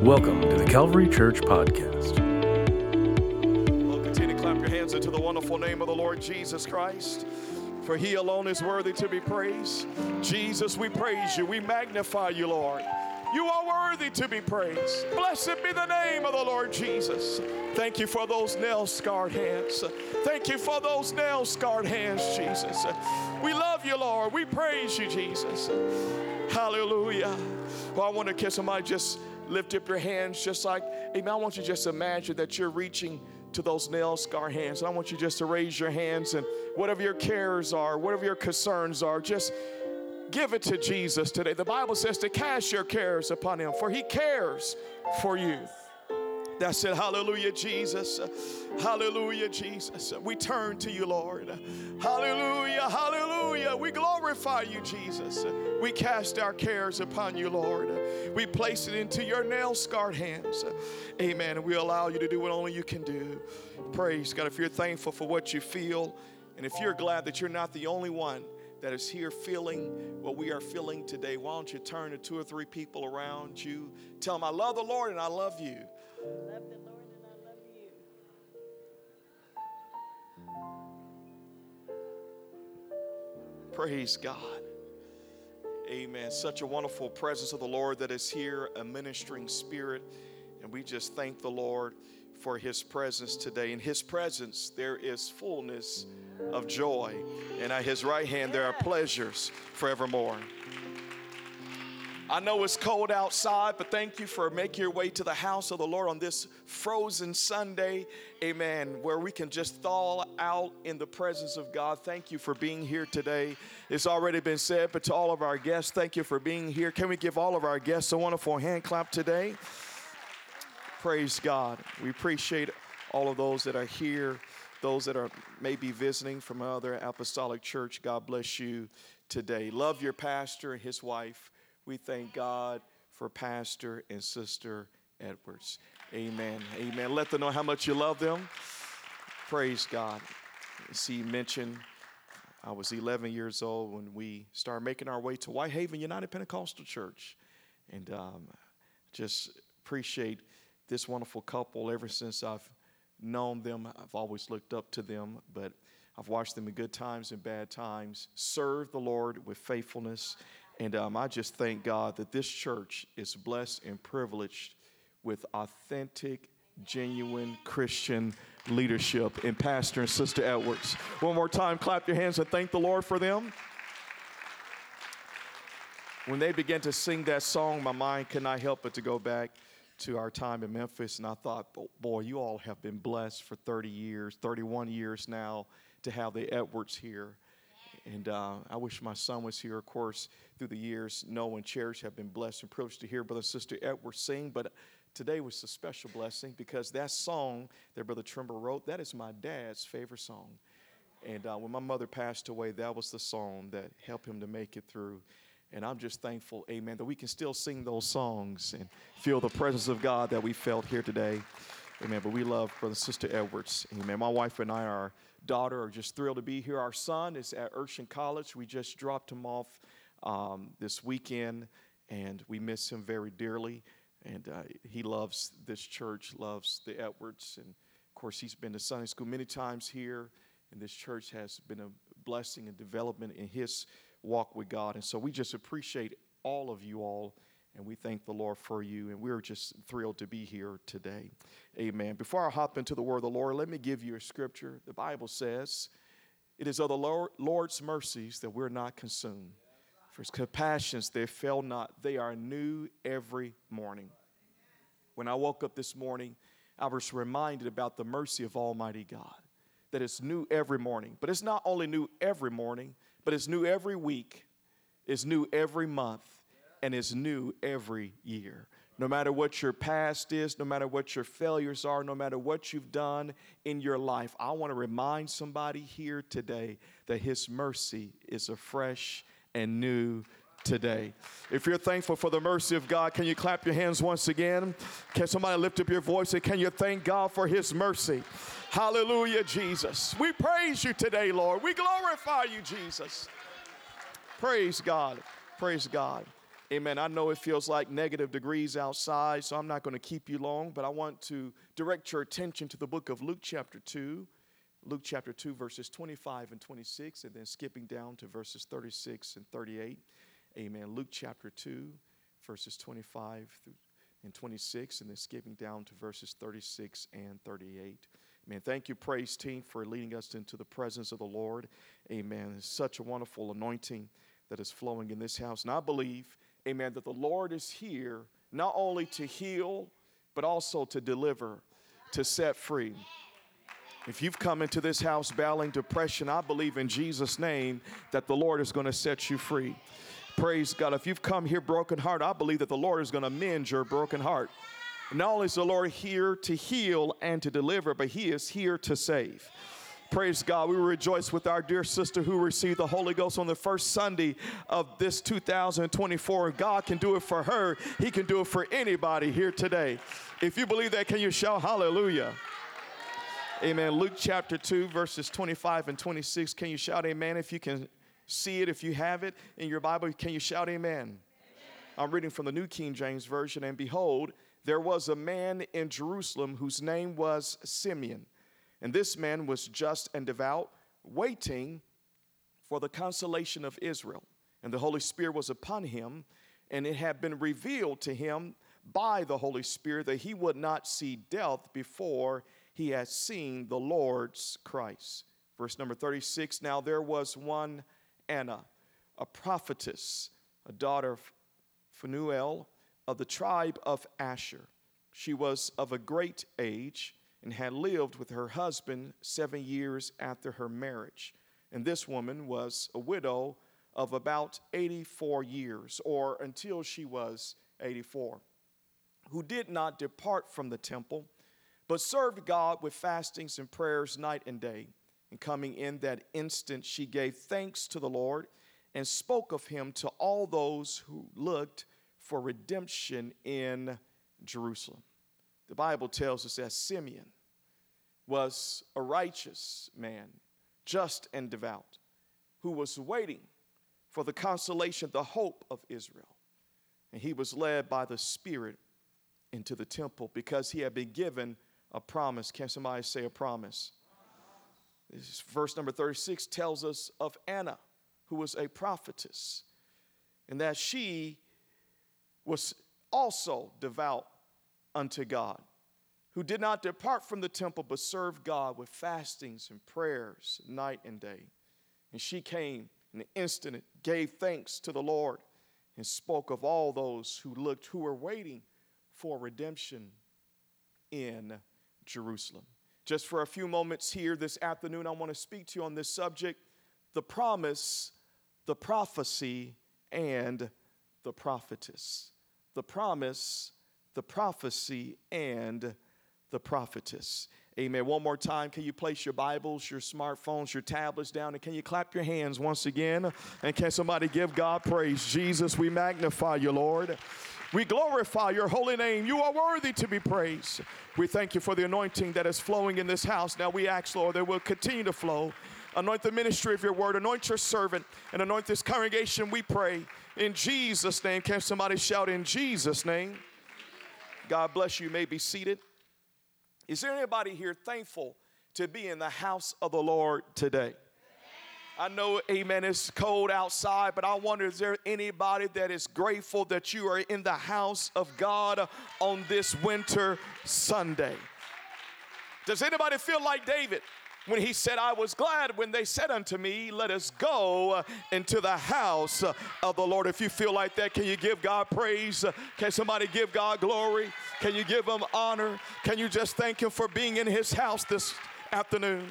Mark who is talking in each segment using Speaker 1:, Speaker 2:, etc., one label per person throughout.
Speaker 1: Welcome to the Calvary Church Podcast.
Speaker 2: Well, continue to clap your hands into the wonderful name of the Lord Jesus Christ. For he alone is worthy to be praised. Jesus, we praise you. We magnify you, Lord. You are worthy to be praised. Blessed be the name of the Lord Jesus. Thank you for those nail scarred hands. Thank you for those nail scarred hands, Jesus. We love you, Lord. We praise you, Jesus. Hallelujah. Well, I want to kiss somebody. Just lift up your hands, just like, amen. I want you to just imagine that you're reaching to those nail scar hands. I want you just to raise your hands and whatever your cares are, whatever your concerns are, just give it to Jesus today. The Bible says to cast your cares upon him, for he cares for you. That's it. Hallelujah, Jesus. Hallelujah, Jesus. We turn to you, Lord. Hallelujah, hallelujah. We glorify you, Jesus. We cast our cares upon you, Lord. We place it into your nail scarred hands. Amen. And we allow you to do what only you can do. Praise God. If you're thankful for what you feel, and if you're glad that you're not the only one that is here feeling what we are feeling today, why don't you turn to two or three people around you? Tell them, I love the Lord and I love you.
Speaker 3: Love the Lord and I love you.
Speaker 2: Praise God. Amen. Such a wonderful presence of the Lord that is here, a ministering spirit. And we just thank the Lord for his presence today. In his presence, there is fullness of joy. And at his right hand, there are pleasures forevermore. I know it's cold outside, but thank you for making your way to the house of the Lord on this frozen Sunday. Amen. Where we can just thaw out in the presence of God. Thank you for being here today. It's already been said, but to all of our guests, thank you for being here. Can we give all of our guests a wonderful hand clap today? Praise God. We appreciate all of those that are here, those that are maybe visiting from another apostolic church. God bless you today. Love your pastor and his wife. We thank God for Pastor and Sister Edwards. Amen. Amen. Let them know how much you love them. Praise God. See, mentioned I was 11 years old when we started making our way to Whitehaven United Pentecostal Church. And um, just appreciate this wonderful couple ever since I've known them. I've always looked up to them, but I've watched them in good times and bad times serve the Lord with faithfulness. And um, I just thank God that this church is blessed and privileged with authentic, genuine Christian leadership in Pastor and Sister Edwards. One more time, clap your hands and thank the Lord for them. When they began to sing that song, my mind could not help but to go back to our time in Memphis, and I thought, boy, you all have been blessed for 30 years, 31 years now, to have the Edwards here. And uh, I wish my son was here, of course, through the years. Noah and Cherish have been blessed and privileged to hear Brother and Sister Edwards sing, but today was a special blessing because that song that Brother Trimble wrote, that is my dad's favorite song. And uh, when my mother passed away, that was the song that helped him to make it through. And I'm just thankful, amen, that we can still sing those songs and feel the presence of God that we felt here today. Amen. But we love Brother and Sister Edwards. Amen. My wife and I, our daughter, are just thrilled to be here. Our son is at Urshan College. We just dropped him off um, this weekend, and we miss him very dearly. And uh, he loves this church, loves the Edwards. And of course, he's been to Sunday school many times here, and this church has been a blessing and development in his walk with God. And so we just appreciate all of you all, and we thank the Lord for you. And we're just thrilled to be here today. Amen. Before I hop into the word of the Lord, let me give you a scripture. The Bible says, It is of the Lord's mercies that we're not consumed. For his compassions, they fail not. They are new every morning. When I woke up this morning, I was reminded about the mercy of Almighty God, that it's new every morning. But it's not only new every morning, but it's new every week, it's new every month, and it's new every year. No matter what your past is, no matter what your failures are, no matter what you've done in your life, I want to remind somebody here today that His mercy is a fresh and new today. If you're thankful for the mercy of God, can you clap your hands once again? Can somebody lift up your voice and can you thank God for His mercy? Hallelujah, Jesus. We praise you today, Lord. We glorify you, Jesus. Praise God. Praise God. Amen. I know it feels like negative degrees outside, so I'm not going to keep you long, but I want to direct your attention to the book of Luke, chapter 2. Luke chapter 2, verses 25 and 26, and then skipping down to verses 36 and 38. Amen. Luke chapter 2, verses 25 and 26, and then skipping down to verses 36 and 38. Amen. Thank you, praise team, for leading us into the presence of the Lord. Amen. It's such a wonderful anointing that is flowing in this house. And I believe amen, that the Lord is here not only to heal, but also to deliver, to set free. If you've come into this house battling depression, I believe in Jesus' name that the Lord is going to set you free. Praise God. If you've come here broken heart, I believe that the Lord is going to mend your broken heart. Not only is the Lord here to heal and to deliver, but He is here to save. Praise God. We rejoice with our dear sister who received the Holy Ghost on the first Sunday of this 2024. God can do it for her, He can do it for anybody here today. If you believe that, can you shout hallelujah? Amen. Luke chapter 2, verses 25 and 26. Can you shout amen if you can see it, if you have it in your Bible? Can you shout amen? amen? I'm reading from the New King James Version. And behold, there was a man in Jerusalem whose name was Simeon. And this man was just and devout, waiting for the consolation of Israel. And the Holy Spirit was upon him, and it had been revealed to him by the Holy Spirit that he would not see death before he had seen the Lord's Christ. Verse number 36 Now there was one Anna, a prophetess, a daughter of Phanuel of the tribe of Asher. She was of a great age and had lived with her husband seven years after her marriage. And this woman was a widow of about 84 years, or until she was 84, who did not depart from the temple, but served God with fastings and prayers night and day. And coming in that instant, she gave thanks to the Lord and spoke of him to all those who looked for redemption in Jerusalem. The Bible tells us that Simeon was a righteous man, just and devout, who was waiting for the consolation, the hope of Israel. And he was led by the Spirit into the temple because he had been given a promise. Can somebody say a promise? This verse number 36 tells us of Anna, who was a prophetess, and that she was also devout unto God, who did not depart from the temple but served God with fastings and prayers night and day. And she came in an instant, gave thanks to the Lord, and spoke of all those who looked, who were waiting for redemption in Jerusalem. Just for a few moments here this afternoon, I want to speak to you on this subject the promise, the prophecy, and the prophetess the promise, the prophecy, and the prophetess. Amen. One more time, can you place your Bibles, your smartphones, your tablets down, and can you clap your hands once again? And can somebody give God praise? Jesus, we magnify you, Lord. We glorify your holy name. You are worthy to be praised. We thank you for the anointing that is flowing in this house. Now we ask, Lord, that will continue to flow. Anoint the ministry of your word. Anoint your servant and anoint this congregation, we pray. In Jesus' name. Can somebody shout in Jesus' name? God bless you. you may be seated. Is there anybody here thankful to be in the house of the Lord today? I know, amen, it's cold outside, but I wonder is there anybody that is grateful that you are in the house of God on this winter Sunday? Does anybody feel like David? When he said, I was glad when they said unto me, Let us go uh, into the house uh, of the Lord. If you feel like that, can you give God praise? Uh, can somebody give God glory? Can you give him honor? Can you just thank him for being in his house this afternoon?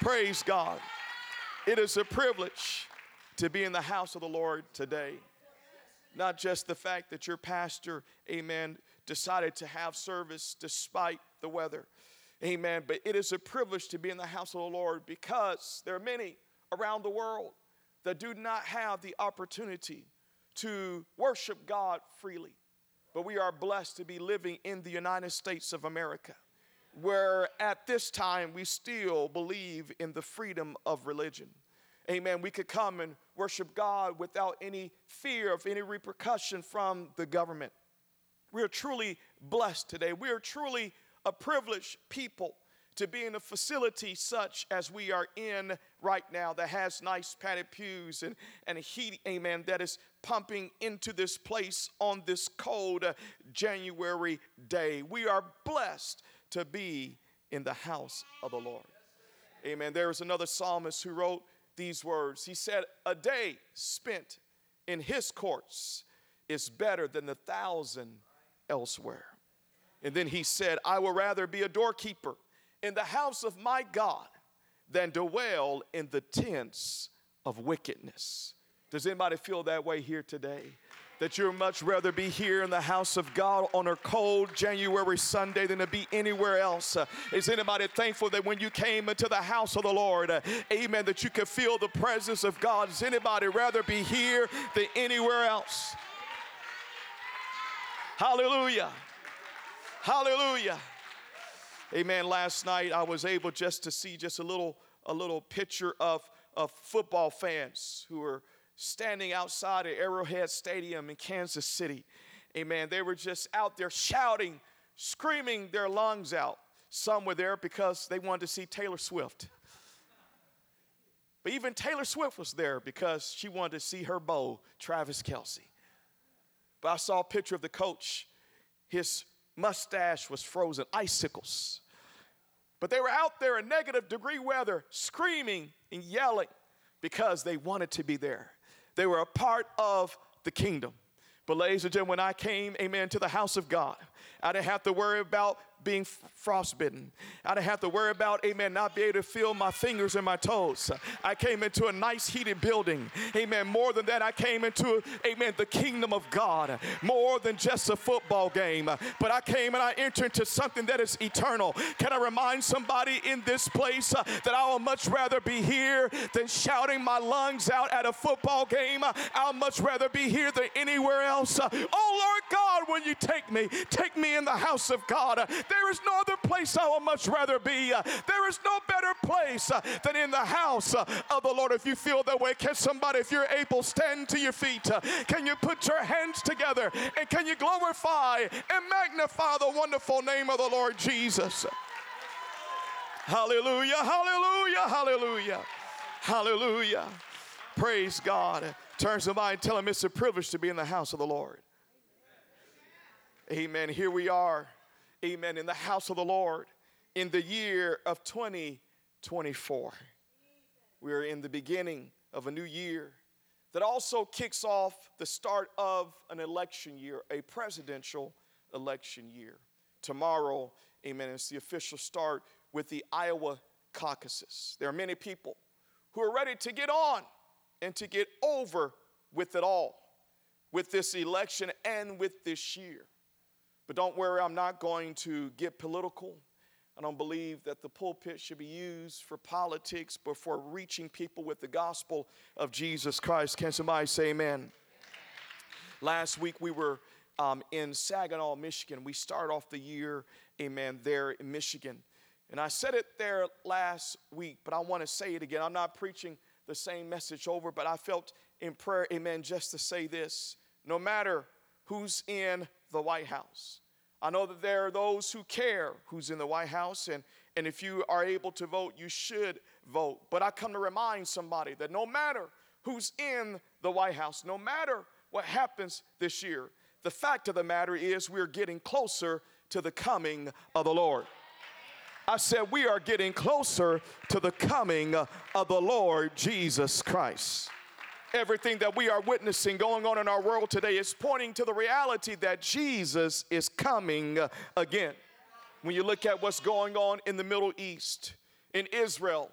Speaker 2: Praise God. It is a privilege to be in the house of the Lord today. Not just the fact that your pastor, amen, decided to have service despite the weather Amen. But it is a privilege to be in the house of the Lord because there are many around the world that do not have the opportunity to worship God freely. But we are blessed to be living in the United States of America, where at this time we still believe in the freedom of religion. Amen. We could come and worship God without any fear of any repercussion from the government. We are truly blessed today. We are truly a privileged people to be in a facility such as we are in right now that has nice padded pews and, and heat, amen, that is pumping into this place on this cold January day. We are blessed to be in the house of the Lord. Amen. There is another psalmist who wrote these words. He said, A day spent in his courts is better than a thousand elsewhere. And then he said, I will rather be a doorkeeper in the house of my God than dwell in the tents of wickedness. Does anybody feel that way here today? That you'd much rather be here in the house of God on a cold January Sunday than to be anywhere else. Is anybody thankful that when you came into the house of the Lord, amen, that you could feel the presence of God? Does anybody rather be here than anywhere else? Hallelujah. Hallelujah. Amen. Last night I was able just to see just a little a little picture of, of football fans who were standing outside of Arrowhead Stadium in Kansas City. Amen. They were just out there shouting, screaming their lungs out. Some were there because they wanted to see Taylor Swift. But even Taylor Swift was there because she wanted to see her beau, Travis Kelce. But I saw a picture of the coach. His mustache was frozen, icicles. But they were out there in negative degree weather, screaming and yelling because they wanted to be there. They were a part of the kingdom. But, ladies and gentlemen, when I came, amen, to the house of God, I didn't have to worry about being frostbitten. I didn't have to worry about, amen, not be able to feel my fingers and my toes. I came into a nice heated building. Amen. More than that, I came into, amen, the kingdom of God. More than just a football game. But I came and I entered into something that is eternal. Can I remind somebody in this place uh, that I would much rather be here than shouting my lungs out at a football game? I'll much rather be here than anywhere else. oh Lord God, when you take me, take me in the house of God. There is no other place I would much rather be. There is no better place than in the house of the Lord. If you feel that way, can somebody, if you're able, stand to your feet? Can you put your hands together and can you glorify and magnify the wonderful name of the Lord Jesus? Hallelujah, hallelujah, hallelujah, hallelujah. Praise God. Turn somebody and tell him it's a privilege to be in the house of the Lord. Amen. Here we are amen, in the house of the Lord in the year of 2024. We are in the beginning of a new year that also kicks off the start of an election year, a presidential election year. Tomorrow, amen, is the official start with the Iowa caucuses. There are many people who are ready to get on and to get over with it all, with this election and with this year. But don't worry, I'm not going to get political. I don't believe that the pulpit should be used for politics, but for reaching people with the gospel of Jesus Christ. Can somebody say amen? Last week we were um, in Saginaw, Michigan. We start off the year, amen, there in Michigan. And I said it there last week, but I want to say it again. I'm not preaching the same message over, but I felt in prayer, amen, just to say this. No matter who's in the White House. I know that there are those who care who's in the White House, and, and if you are able to vote, you should vote. But I come to remind somebody that no matter who's in the White House, no matter what happens this year, the fact of the matter is we're getting closer to the coming of the Lord. I said, we are getting closer to the coming of the Lord Jesus Christ everything that we are witnessing going on in our world today is pointing to the reality that Jesus is coming uh, again. When you look at what's going on in the Middle East, in Israel,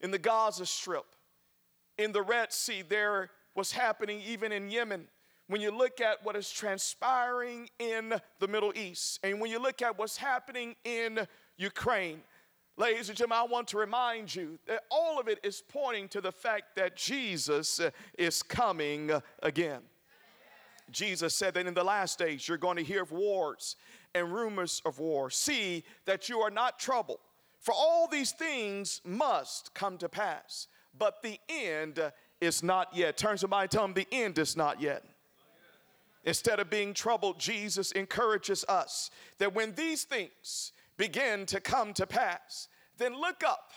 Speaker 2: in the Gaza Strip, in the Red Sea, there was happening even in Yemen. When you look at what is transpiring in the Middle East, and when you look at what's happening in Ukraine, Ladies and gentlemen, I want to remind you that all of it is pointing to the fact that Jesus uh, is coming uh, again. Jesus said that in the last days you're going to hear of wars and rumors of war. See that you are not troubled, for all these things must come to pass, but the end uh, is not yet. Turn to somebody, tell them the end is not yet. Instead of being troubled, Jesus encourages us that when these things begin to come to pass, then look up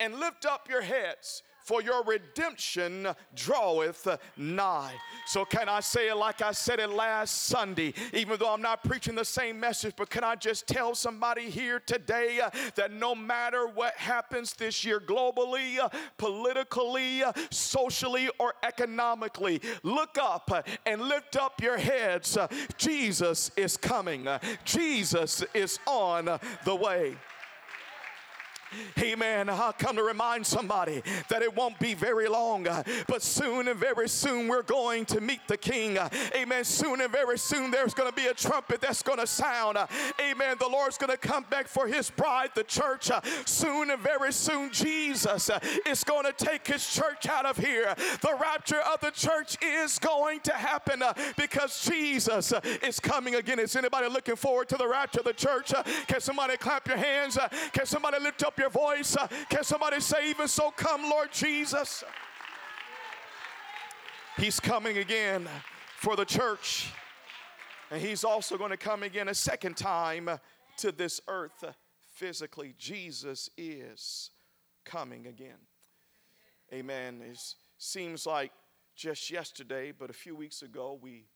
Speaker 2: and lift up your heads for your redemption draweth nigh. So, can I say it like I said it last Sunday, even though I'm not preaching the same message, but can I just tell somebody here today uh, that no matter what happens this year, globally, uh, politically, uh, socially, or economically, look up uh, and lift up your heads. Uh, Jesus is coming, Uh, Jesus is on the way. Amen. I come to remind somebody that it won't be very long, uh, but soon and very soon we're going to meet the King. Uh, Amen. Soon and very soon there's going to be a trumpet that's going to sound. Uh, Amen. The Lord's going to come back for his bride, the church. Soon and very soon Jesus is going to take his church out of here. The rapture of the church is going to happen because Jesus is coming again. Is anybody looking forward to the rapture of the church? Can somebody clap your hands? Can somebody lift up your voice? Uh, Can somebody say, even so, come, Lord Jesus? He's coming again for the church. And he's also going to come again a second time to this earth physically. Jesus is coming again. Amen. It seems like just yesterday, but a few weeks ago, we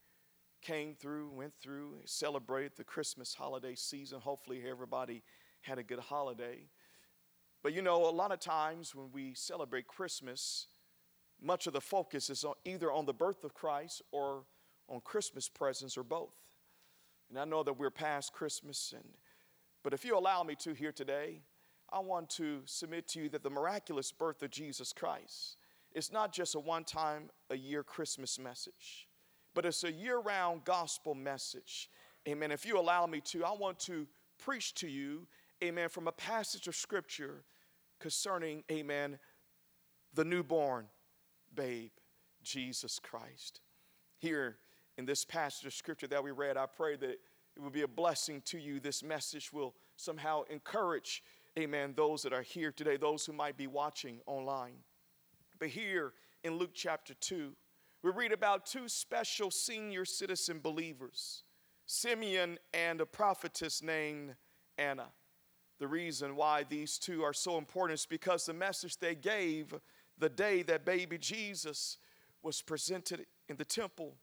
Speaker 2: came through, went through, celebrated the Christmas holiday season. Hopefully, everybody had a good holiday. But you know, a lot of times when we celebrate Christmas, much of the focus is on either on the birth of Christ or on Christmas presents or both. And I know that we're past Christmas and but if you allow me to here today, I want to submit to you that the miraculous birth of Jesus Christ is not just a one time a year Christmas message, but it's a year round gospel message. Amen. If you allow me to, I want to preach to you, amen, from a passage of scripture concerning, amen, the newborn babe, Jesus Christ. Here in this passage of scripture that we read, I pray that it will be a blessing to you. This message will somehow encourage, amen, those that are here today, those who might be watching online. But here in Luke chapter 2, we read about two special senior citizen believers, Simeon and a prophetess named Anna. The reason why these two are so important is because the message they gave the day that baby Jesus was presented in the temple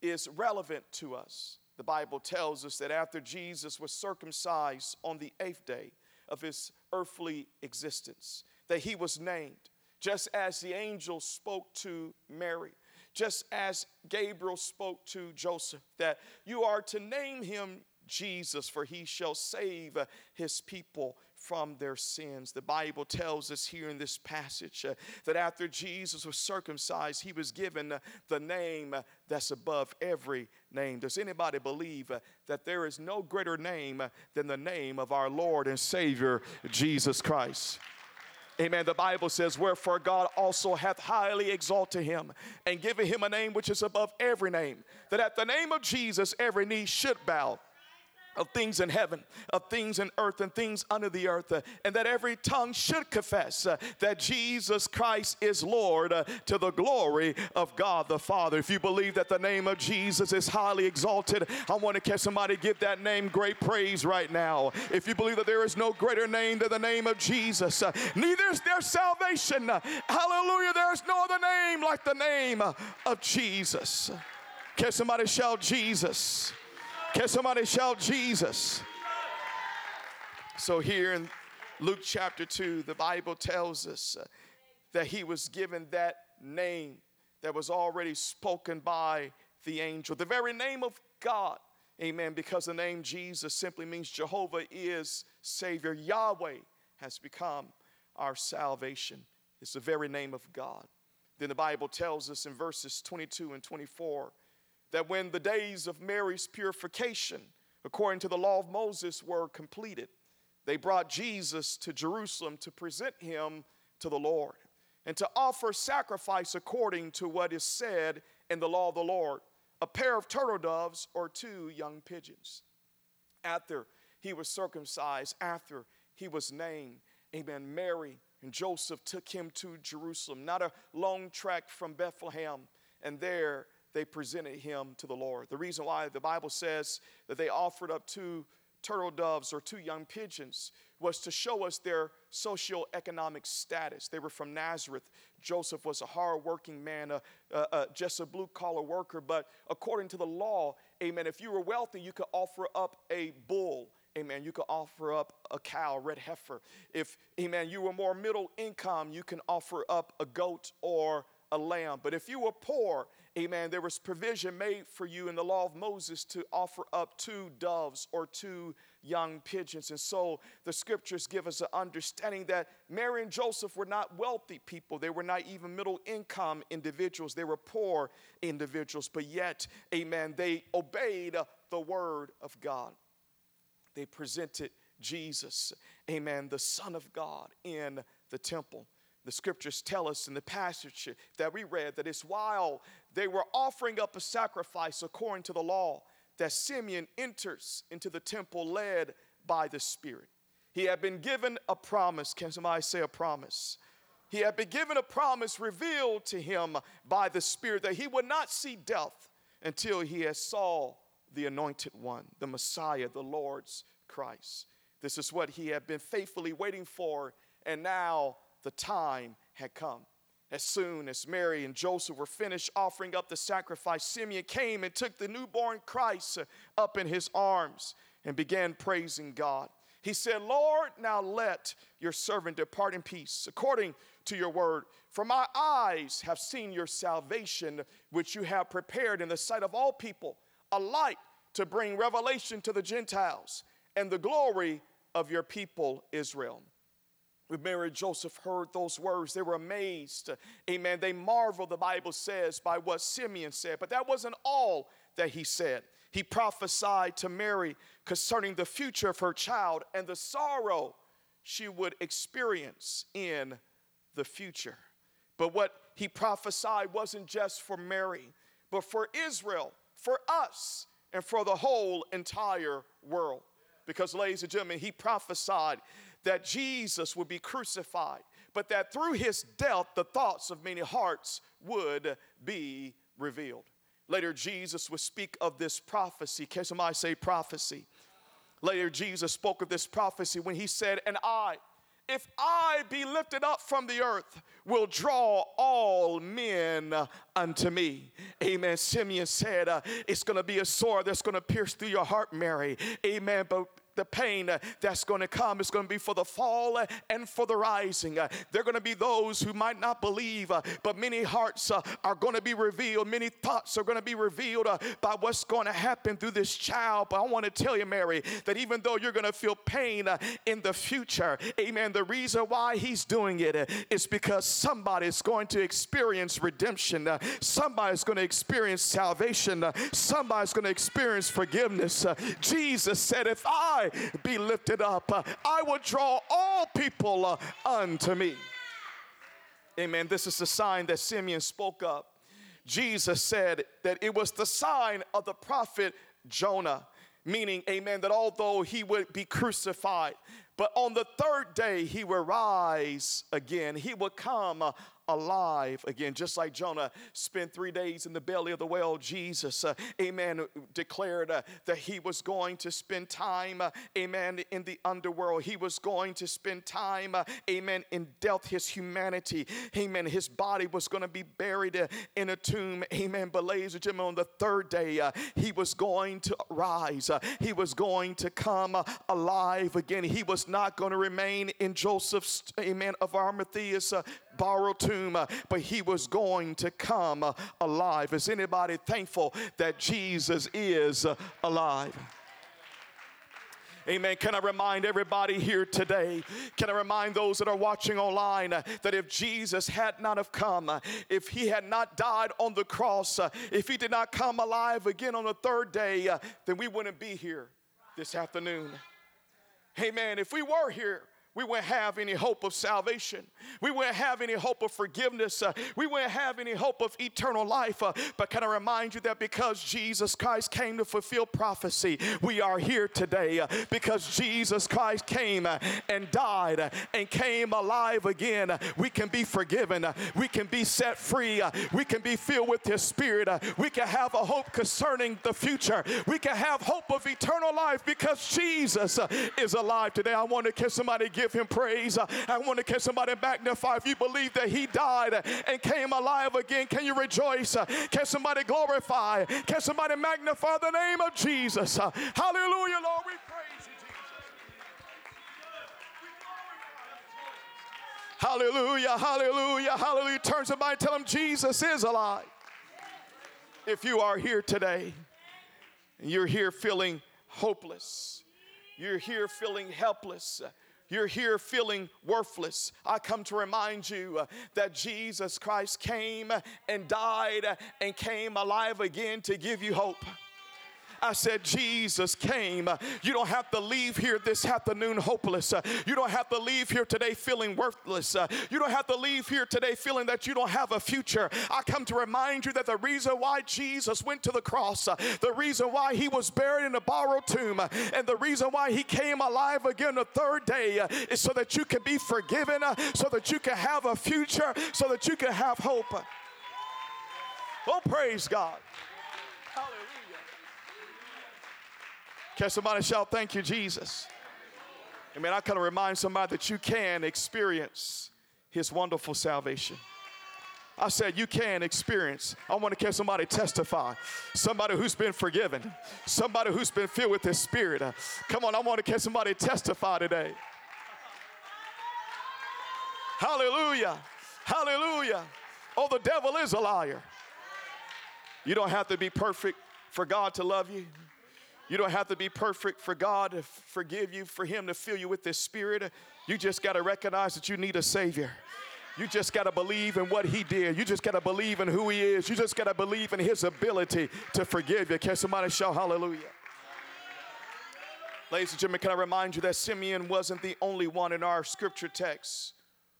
Speaker 2: is relevant to us. The Bible tells us that after Jesus was circumcised on the eighth day of his earthly existence, that he was named, just as the angel spoke to Mary, just as Gabriel spoke to Joseph, that you are to name him Jesus, for he shall save his people from their sins. The Bible tells us here in this passage uh, that after Jesus was circumcised, he was given uh, the name uh, that's above every name. Does anybody believe that there is no greater name than the name of our Lord and Savior, Jesus Christ? Amen. The Bible says, Wherefore God also hath highly exalted him and given him a name which is above every name, that at the name of Jesus every knee should bow of things in heaven, of things in earth, and things under the earth, uh, and that every tongue should confess uh, that Jesus Christ is Lord uh, to the glory of God the Father. If you believe that the name of Jesus is highly exalted, I want to catch somebody give that name great praise right now. If you believe that there is no greater name than the name of Jesus, neither is there salvation. Hallelujah, there is no other name like the name of Jesus. Can somebody shout Jesus? Can somebody shout Jesus? So, here in Luke chapter 2, the Bible tells us uh, that he was given that name that was already spoken by the angel, the very name of God. Amen. Because the name Jesus simply means Jehovah is Savior. Yahweh has become our salvation. It's the very name of God. Then the Bible tells us in verses 22 and 24 that when the days of Mary's purification, according to the law of Moses, were completed, they brought Jesus to Jerusalem to present him to the Lord and to offer sacrifice according to what is said in the law of the Lord a pair of turtle doves or two young pigeons. After he was circumcised, after he was named, amen, Mary And Joseph took him to Jerusalem, not a long trek from Bethlehem. And there they presented him to the Lord. The reason why the Bible says that they offered up two turtle doves or two young pigeons was to show us their socioeconomic status. They were from Nazareth. Joseph was a hardworking man, a, a, a, just a blue collar worker. But according to the law, amen, if you were wealthy, you could offer up a bull. Amen. You could offer up a cow, red heifer. If, amen, you were more middle income, you can offer up a goat or a lamb. But if you were poor, amen, there was provision made for you in the law of Moses to offer up two doves or two young pigeons. And so the scriptures give us an understanding that Mary and Joseph were not wealthy people. They were not even middle income individuals. They were poor individuals. But yet, amen, they obeyed the word of God. They presented Jesus, amen, the Son of God in the temple. The scriptures tell us in the passage that we read that it's while they were offering up a sacrifice according to the law that Simeon enters into the temple led by the Spirit. He had been given a promise. Can somebody say a promise? He had been given a promise revealed to him by the Spirit that he would not see death until he had saw the anointed one, the Messiah, the Lord's Christ. This is what he had been faithfully waiting for, and now the time had come. As soon as Mary and Joseph were finished offering up the sacrifice, Simeon came and took the newborn Christ up in his arms and began praising God. He said, Lord, now let your servant depart in peace according to your word. For my eyes have seen your salvation, which you have prepared in the sight of all people, a light to bring revelation to the Gentiles and the glory of your people Israel. When Mary and Joseph heard those words, they were amazed. Amen. They marveled, the Bible says, by what Simeon said. But that wasn't all that he said. He prophesied to Mary concerning the future of her child and the sorrow she would experience in the future. But what he prophesied wasn't just for Mary, but for Israel, for us, and for the whole entire world. Because, ladies and gentlemen, he prophesied that Jesus would be crucified, but that through his death, the thoughts of many hearts would be revealed. Later, Jesus would speak of this prophecy. Can somebody say prophecy? Later, Jesus spoke of this prophecy when he said, And I, if I be lifted up from the earth, will draw all men unto me. Amen. Simeon said, uh, It's going to be a sword that's going to pierce through your heart, Mary. Amen. But the pain uh, that's going to come is going to be for the fall uh, and for the rising. Uh, there are going to be those who might not believe, but many hearts are going to be revealed. Many thoughts are going to be revealed by what's going to happen through this child. But I want to tell you, Mary, that even though you're going to feel pain in the future, amen, the reason why he's doing it is because somebody's going to experience redemption. Somebody's going to experience salvation. Somebody's going to experience forgiveness. Jesus said, If I I be lifted up, I will draw all people uh, unto me. Amen. This is the sign that Simeon spoke up. Jesus said that it was the sign of the prophet Jonah, meaning, amen, that although he would be crucified, but on the third day he will rise again. He will come uh, alive again. Just like Jonah spent three days in the belly of the whale, Jesus, uh, amen, declared uh, that he was going to spend time, uh, amen, in the underworld. He was going to spend time, uh, amen, in death, his humanity, amen. His body was going to be buried uh, in a tomb, amen. But, ladies and gentlemen, on the third day, uh, he was going to rise, he was going to come alive again. He was not going to remain in Joseph's, amen, of Arimathea's borrowed tomb, uh, but he was going to come uh, alive. Is anybody thankful that Jesus is uh, alive? Amen. Can I remind everybody here today? Can I remind those that are watching online that if Jesus had not have come, if he had not died on the cross, if he did not come alive again on the third day, then we wouldn't be here this afternoon. Amen. If we were here, we wouldn't have any hope of salvation. We wouldn't have any hope of forgiveness. Uh, we wouldn't have any hope of eternal life. Uh, but can I remind you that because Jesus Christ came to fulfill prophecy, we are here today. Uh, because Jesus Christ came uh, and died uh, and came alive again, uh, we can be forgiven. we can be set free. we can be filled with His Spirit. we can have a hope concerning the future. We can have hope of eternal life because Jesus is alive today. I want to kiss somebody, give him praise. I want to catch somebody magnify. If you believe that he died and came alive again, can you rejoice? Can somebody glorify? Can somebody magnify the name of Jesus? Hallelujah, Lord. We praise you, Jesus. Hallelujah, hallelujah, hallelujah. Turn somebody tell them Jesus is alive. If you are here today and you're here feeling hopeless, you're here feeling helpless, you're here feeling worthless, I come to remind you uh, that Jesus Christ came and died and came alive again to give you hope. I said, Jesus came. You don't have to leave here this afternoon hopeless. You don't have to leave here today feeling worthless. You don't have to leave here today feeling that you don't have a future. I come to remind you that the reason why Jesus went to the cross, the reason why he was buried in a borrowed tomb, and the reason why he came alive again the third day is so that you can be forgiven, so that you can have a future, so that you can have hope. Oh, praise God. Can somebody shout, Thank you, Jesus? Amen. I kind of remind somebody that you can experience his wonderful salvation. I said, You can experience. I want to hear somebody testify. Somebody who's been forgiven. Somebody who's been filled with His Spirit. Come on, I want to hear somebody testify today. Hallelujah. Hallelujah. Oh, the devil is a liar. You don't have to be perfect for God to love you. You don't have to be perfect for God to forgive you, for Him to fill you with this Spirit. You just got to recognize that you need a Savior. You just got to believe in what He did. You just got to believe in who He is. You just got to believe in His ability to forgive you. Can somebody shout hallelujah? Ladies and gentlemen, can I remind you that Simeon wasn't the only one in our scripture text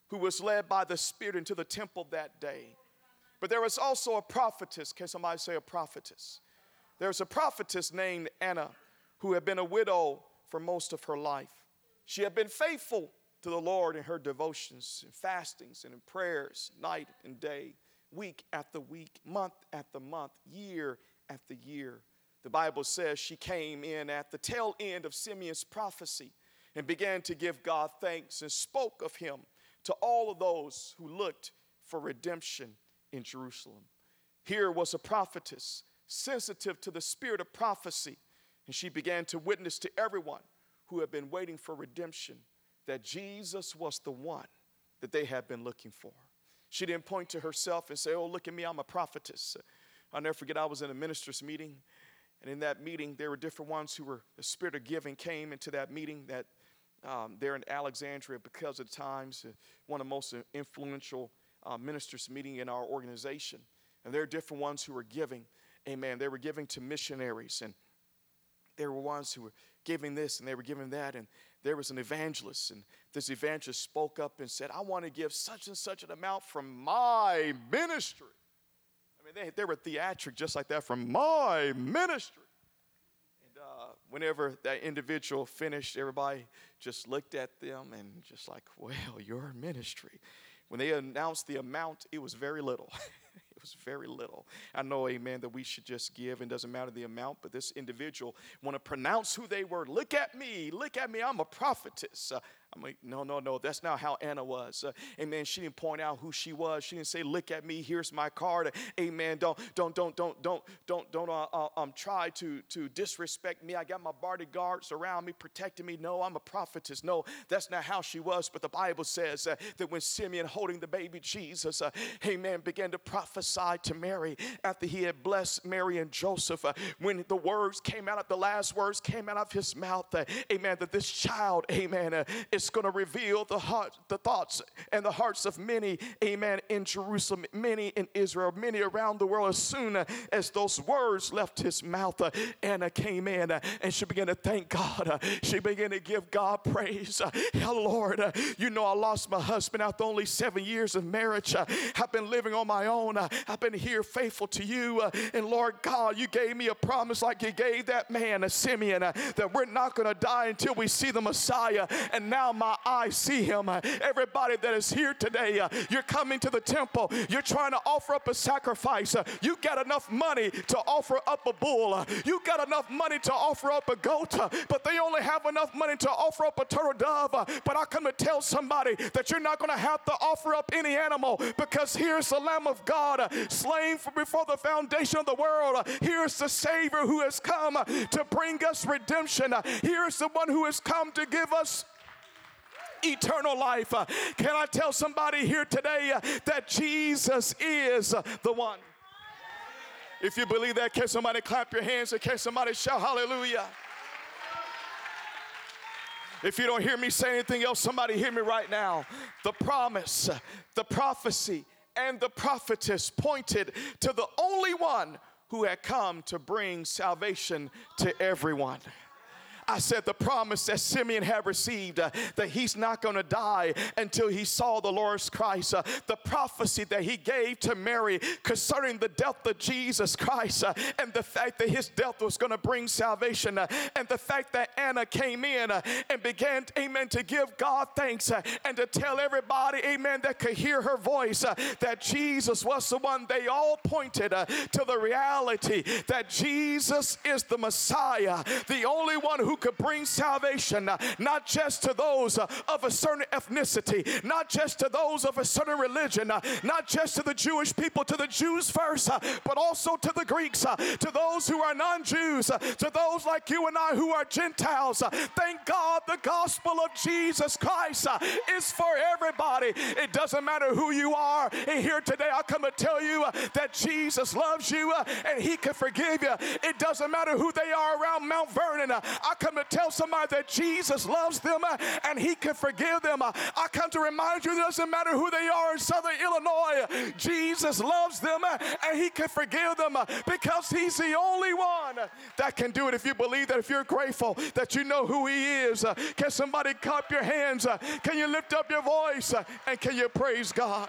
Speaker 2: who was led by the Spirit into the temple that day. But there was also a prophetess. Can somebody say a prophetess? There's a prophetess named Anna who had been a widow for most of her life. She had been faithful to the Lord in her devotions and fastings and in prayers night and day, week after week, month after month, year after year. The Bible says she came in at the tail end of Simeon's prophecy and began to give God thanks and spoke of him to all of those who looked for redemption in Jerusalem. Here was a prophetess sensitive to the spirit of prophecy. And she began to witness to everyone who had been waiting for redemption that Jesus was the one that they had been looking for. She didn't point to herself and say, Oh, look at me, I'm a prophetess. I'll never forget, I was in a minister's meeting, and in that meeting, there were different ones who were, the spirit of giving came into that meeting that um, there in Alexandria because of the times, uh, one of the most influential uh, ministers meeting in our organization. And there are different ones who were giving. Amen. They were giving to missionaries, and there were ones who were giving this and they were giving that. And there was an evangelist, and this evangelist spoke up and said, I want to give such and such an amount from my ministry. I mean, they, they were theatric just like that from my ministry. And uh, whenever that individual finished, everybody just looked at them and just like, well, your ministry. When they announced the amount, it was very little. was very little. I know, amen, that we should just give and doesn't matter the amount, but this individual want to pronounce who they were. Look at me, look at me, I'm a prophetess. Uh, I'm like, no, no, no, that's not how Anna was. Uh, amen. She didn't point out who she was. She didn't say, look at me, here's my card. Amen. Don't, don't, don't, don't, don't, don't, don't uh, uh, um, try to, to disrespect me. I got my bodyguards around me, protecting me. No, I'm a prophetess. No, that's not how she was. But the Bible says uh, that when Simeon holding the baby Jesus, uh, amen, began to prophesy to Mary after he had blessed Mary and Joseph, when the words came out of the last words came out of his mouth, amen, that this child, amen, is it's going to reveal the heart, the thoughts and the hearts of many, amen, in Jerusalem, many in Israel, many around the world. As soon as those words left his mouth, uh, Anna came in uh, and she began to thank God. Uh, she began to give God praise. Oh, Lord, uh, you know I lost my husband after only seven years of marriage. Uh, I've been living on my own. I've been here faithful to you. And Lord God, you gave me a promise like you gave that man, a Simeon, that we're not going to die until we see the Messiah. And now my eyes see him. Everybody that is here today, you're coming to the temple. You're trying to offer up a sacrifice. You got enough money to offer up a bull. You got enough money to offer up a goat, but they only have enough money to offer up a turtle dove. But I come to tell somebody that you're not going to have to offer up any animal because here's the Lamb of God slain for before the foundation of the world. Here's the Savior who has come to bring us redemption. Here's the one who has come to give us eternal life. Can I tell somebody here today uh, that Jesus is the one? If you believe that, can somebody clap your hands and can somebody shout hallelujah? If you don't hear me say anything else, somebody hear me right now. The promise, the prophecy, and the prophetess pointed to the only one who had come to bring salvation to everyone. I said the promise that Simeon had received uh, that he's not going to die until he saw the Lord's Christ. Uh, the prophecy that he gave to Mary concerning the death of Jesus Christ uh, and the fact that his death was going to bring salvation uh, and the fact that Anna came in uh, and began, amen, to give God thanks uh, and to tell everybody, amen, that could hear her voice that Jesus was the one. They all pointed to the reality that Jesus is the Messiah, the only one who could bring salvation, uh, not just to those uh, of a certain ethnicity, not just to those of a certain religion, uh, not just to the Jewish people, to the Jews first, uh, but also to the Greeks, uh, to those who are non Jews, uh, to those like you and I who are Gentiles. Thank God the gospel of Jesus Christ is for everybody. It doesn't matter who you are. And here today, I come to tell you that Jesus loves you and He can forgive you. It doesn't matter who they are around Mount Vernon. I come to tell somebody that Jesus loves them uh, and He can forgive them. Uh, I come to remind you it doesn't matter who they are in Southern Illinois. uh, Jesus loves them and He can forgive them because He's the only one that can do it. If you believe that, if you're grateful that you know who He is, can somebody clap your hands? Can you lift up your voice and can you praise God?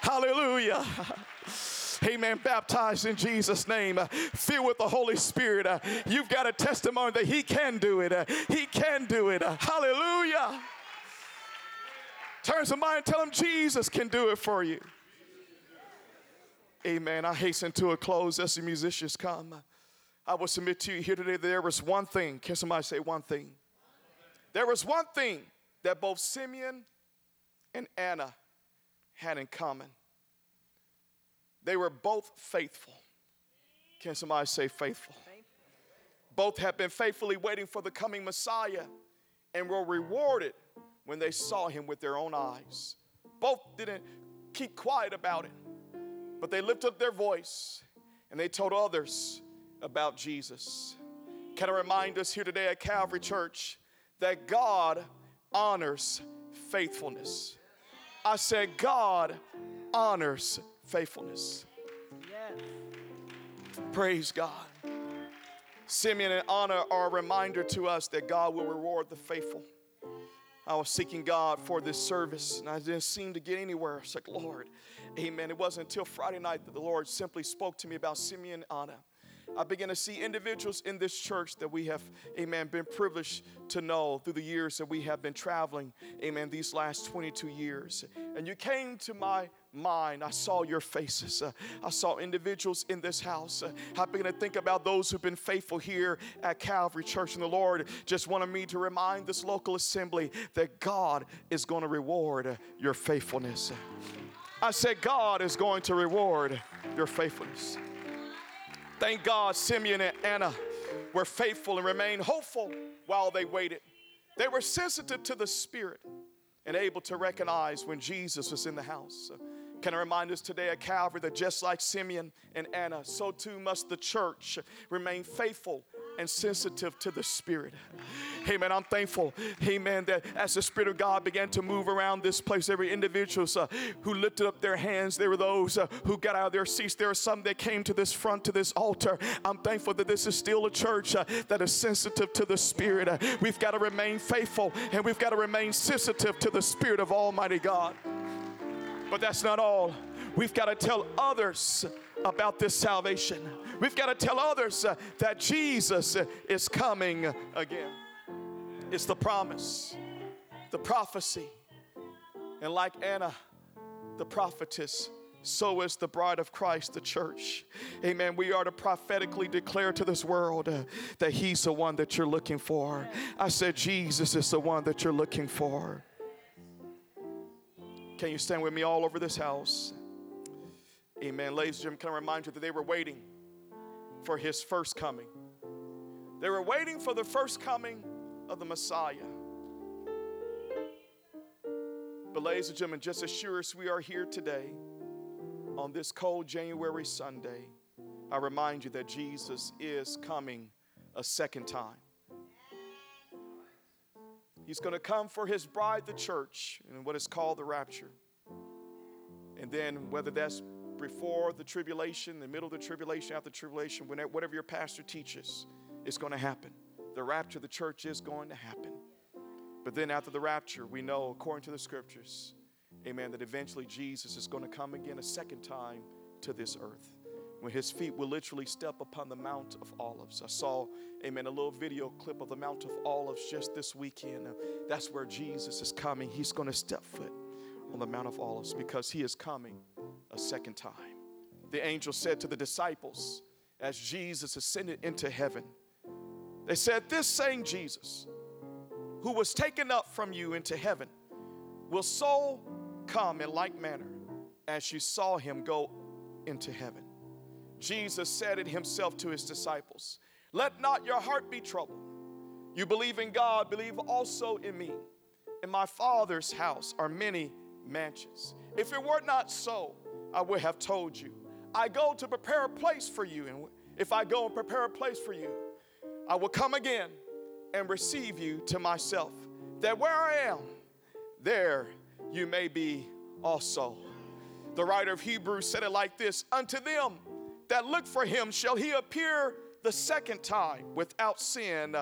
Speaker 2: Hallelujah. Amen. Baptized in Jesus' name, uh, filled with the Holy Spirit. Uh, you've got a testimony that He can do it. Uh, he can do it. Hallelujah. Turn somebody and tell them Jesus can do it for you. Amen. I hasten to a close as the musicians come. I will submit to you here today that there was one thing. Can somebody say one thing? There was one thing that both Simeon and Anna had in common. They were both faithful. Can somebody say faithful? Both have been faithfully waiting for the coming Messiah and were rewarded when they saw him with their own eyes. Both didn't keep quiet about it, but they lifted up their voice and they told others about Jesus. Can I remind us here today at Calvary Church that God honors faithfulness? I said, God honors faithfulness.
Speaker 3: Yes.
Speaker 2: Praise God. Simeon and Anna are a reminder to us that God will reward the faithful. I was seeking God for this service and I didn't seem to get anywhere. It's like, Lord, amen. It wasn't until Friday night that the Lord simply spoke to me about Simeon and Anna. I began to see individuals in this church that we have, amen, been privileged to know through the years that we have been traveling, amen, these last 22 years. And you came to my mind. I saw your faces. Uh, I saw individuals in this house. Uh, I began to think about those who've been faithful here at Calvary Church. And the Lord just wanted me to remind this local assembly that God is going to reward your faithfulness. I said, God is going to reward your faithfulness. Thank God Simeon and Anna were faithful and remained hopeful while they waited. They were sensitive to the Spirit and able to recognize when Jesus was in the house. Can I remind us today at Calvary that just like Simeon and Anna, so too must the church remain faithful and sensitive to the Spirit. Amen. I'm thankful, amen, that as the Spirit of God began to move around this place, every individual uh, who lifted up their hands, there were those uh, who got out of their seats. There are some that came to this front, to this altar. I'm thankful that this is still a church uh, that is sensitive to the Spirit. Uh, we've got to remain faithful and we've got to remain sensitive to the Spirit of Almighty God. But that's not all. We've got to tell others about this salvation. We've got to tell others that Jesus is coming again. It's the promise, the prophecy. And like Anna, the prophetess, so is the bride of Christ, the church. Amen. We are to prophetically declare to this world uh, that He's the one that you're looking for. I said, Jesus is the one that you're looking for. Can you stand with me all over this house? Amen. Ladies and gentlemen, can I remind you that they were waiting for His first coming? They were waiting for the first coming of the Messiah. But, ladies and gentlemen, just as sure as we are here today on this cold January Sunday, I remind you that Jesus is coming a second time. He's going to come for his bride, the church, in what is called the rapture. And then, whether that's before the tribulation, the middle of the tribulation, after the tribulation, whatever your pastor teaches, it's going to happen. The rapture of the church is going to happen. But then, after the rapture, we know, according to the scriptures, amen, that eventually Jesus is going to come again a second time to this earth when his feet will literally step upon the Mount of Olives. I saw, amen, a little video clip of the Mount of Olives just this weekend. That's where Jesus is coming. He's going to step foot on the Mount of Olives because he is coming a second time. The angel said to the disciples as Jesus ascended into heaven, they said, This same Jesus, who was taken up from you into heaven, will so come in like manner as you saw him go into heaven. Jesus said it himself to his disciples Let not your heart be troubled. You believe in God, believe also in me. In my Father's house are many mansions. If it were not so, I would have told you. I go to prepare a place for you. And if I go and prepare a place for you, I will come again and receive you to myself, that where I am, there you may be also. The writer of Hebrews said it like this Unto them that look for him shall he appear the second time without sin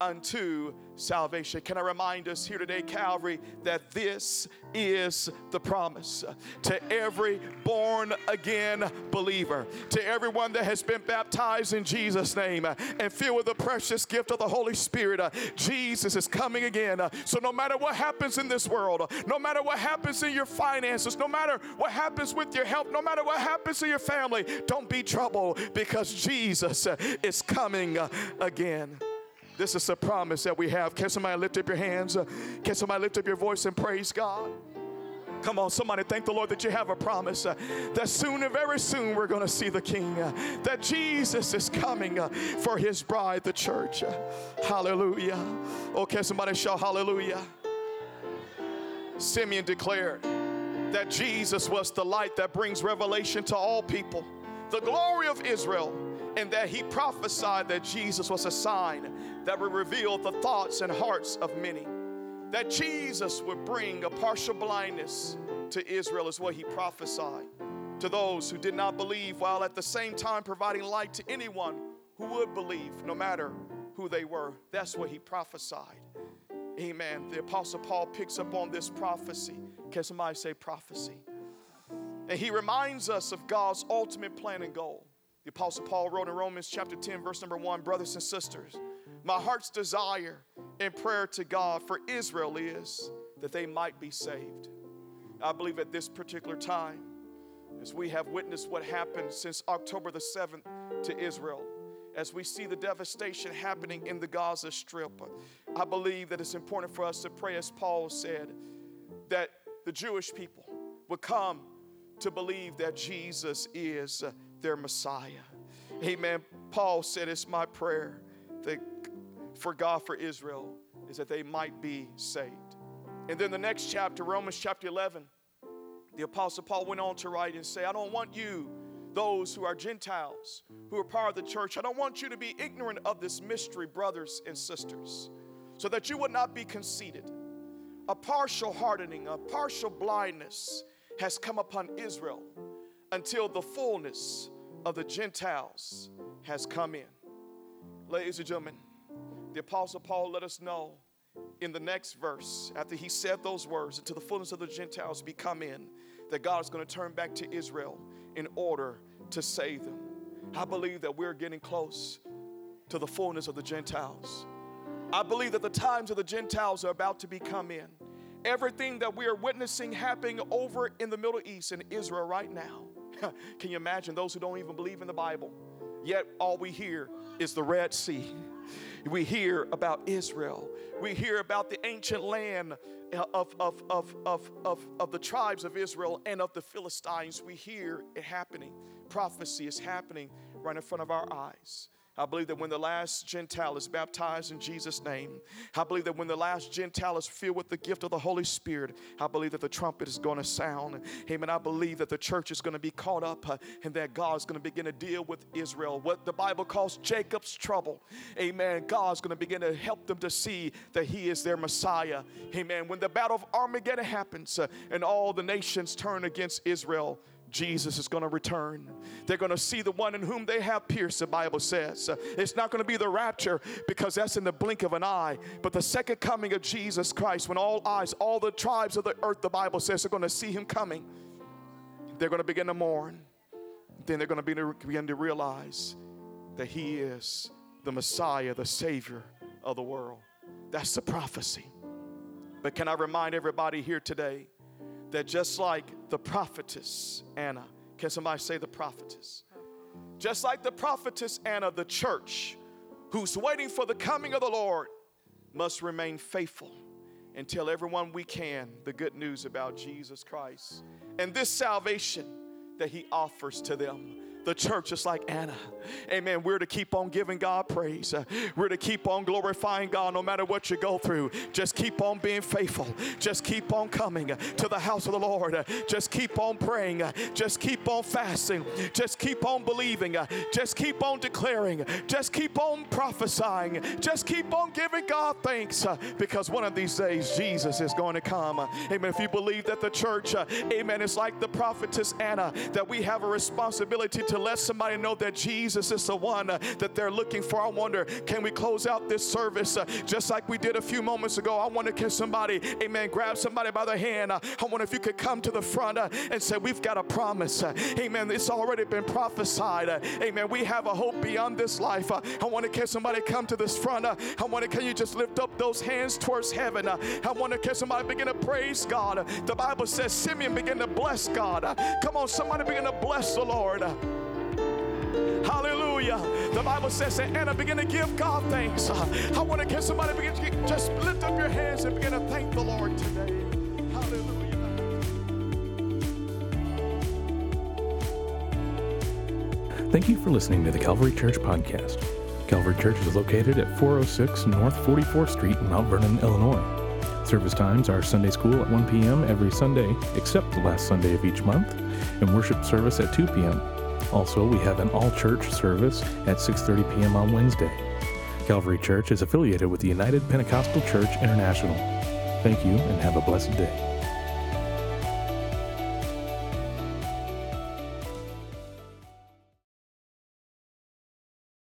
Speaker 2: unto salvation. Can I remind us here today, Calvary, that this is the promise to every born again believer, to everyone that has been baptized in Jesus' name and filled with the precious gift of the Holy Spirit. Uh, Jesus is coming again. Uh, so, no matter what happens in this world, uh, no matter what happens in your finances, no matter what happens with your health, no matter what happens in your family, don't be troubled because Jesus is coming again. This is a promise that we have. Can somebody lift up your hands? Can somebody lift up your voice and praise God? Come on, somebody thank the Lord that you have a promise uh, that soon and very soon we're going to see the King, uh, that Jesus is coming uh, for his bride, the church. hallelujah. Okay, somebody shout hallelujah. Simeon declared that Jesus was the light that brings revelation to all people, the glory of Israel and that he prophesied that Jesus was a sign that would reveal the thoughts and hearts of many. That Jesus would bring a partial blindness to Israel, is what he prophesied to those who did not believe, while at the same time providing light to anyone who would believe, no matter who they were. That's what he prophesied. Amen. The Apostle Paul picks up on this prophecy. Can somebody say prophecy? And he reminds us of God's ultimate plan and goal. The Apostle Paul wrote in Romans chapter 10, verse number 1 Brothers and sisters, my heart's desire and prayer to God for Israel is that they might be saved. I believe at this particular time, as we have witnessed what happened since October the 7th to Israel, as we see the devastation happening in the Gaza Strip, I believe that it's important for us to pray, as Paul said, that the Jewish people would come to believe that Jesus is their Messiah. Amen. Paul said, It's my prayer that for God, for Israel, is that they might be saved. And then the next chapter, Romans chapter 11, the Apostle Paul went on to write and say, I don't want you those who are Gentiles, who are part of the church. I don't want you to be ignorant of this mystery, brothers and sisters, so that you would not be conceited. A partial hardening, a partial blindness has come upon Israel until the fullness of the Gentiles has come in. Ladies and gentlemen, the Apostle Paul let us know in the next verse, after he said those words, until the fullness of the Gentiles be come in, that God is going to turn back to Israel in order to save them. I believe that we're getting close to the fullness of the Gentiles. I believe that the times of the Gentiles are about to be come in. Everything that we are witnessing happening over in the Middle East and Israel right now. Can you imagine those who don't even believe in the Bible? Yet all we hear is the Red Sea. We hear about Israel. We hear about the ancient land of, of, of, of, of, of the tribes of Israel and of the Philistines. We hear it happening. Prophecy is happening right in front of our eyes. I believe that when the last Gentile is baptized in Jesus' name, I believe that when the last Gentile is filled with the gift of the Holy Spirit, I believe that the trumpet is going to sound. Amen. I believe that the church is going to be caught up uh, and that God is going to begin to deal with Israel. What the Bible calls Jacob's trouble. Amen. God is going to begin to help them to see that He is their Messiah. Amen. When the battle of Armageddon happens uh, and all the nations turn against Israel, Jesus is going to return. They're going to see the one in whom they have pierced, the Bible says. It's not going to be the rapture because that's in the blink of an eye, but the second coming of Jesus Christ, when all eyes, all the tribes of the earth, the Bible says, are going to see him coming. They're going to begin to mourn. Then they're going to begin to realize that he is the Messiah, the Savior of the world. That's the prophecy. But can I remind everybody here today? That just like the prophetess Anna, can somebody say the prophetess? Just like the prophetess Anna, the church who's waiting for the coming of the Lord must remain faithful and tell everyone we can the good news about Jesus Christ and this salvation that He offers to them the church is like Anna. Amen. We're to keep on giving God praise. We're to keep on glorifying God no matter what you go through. Just keep on being faithful. Just keep on coming to the house of the Lord. Just keep on praying. Just keep on fasting. Just keep on believing. Just keep on declaring. Just keep on prophesying. Just keep on giving God thanks because one of these days Jesus is going to come. Amen. If you believe that the church, amen, is like the prophetess Anna, that we have a responsibility to to let somebody know that Jesus is the one uh, that they're looking for. I wonder, can we close out this service uh, just like we did a few moments ago? I wonder, can somebody, amen, grab somebody by the hand? Uh, I wonder if you could come to the front uh, and say, We've got a promise. Uh, amen. It's already been prophesied. Uh, amen. We have a hope beyond this life. I wonder, can somebody come to this front? I wonder, can you just lift up those hands towards heaven? I wonder, can somebody begin to praise God? The Bible says Simeon began to bless God. Come on, somebody begin to bless the Lord. Hallelujah. The Bible says that Anna began to give God thanks. I want to get somebody begin to just lift up your hands and begin to thank the Lord today. Hallelujah.
Speaker 1: Thank you for listening to the Calvary Church podcast. Calvary Church is located at 406 North 44th Street in Mount Vernon, Illinois. Service times are Sunday school at 1 p.m. every Sunday, except the last Sunday of each month, and worship service at 2 p.m. Also, we have an all-church service at 6:30 p.m. on Wednesday. Calvary Church is affiliated with the United Pentecostal Church International. Thank you and have a blessed day.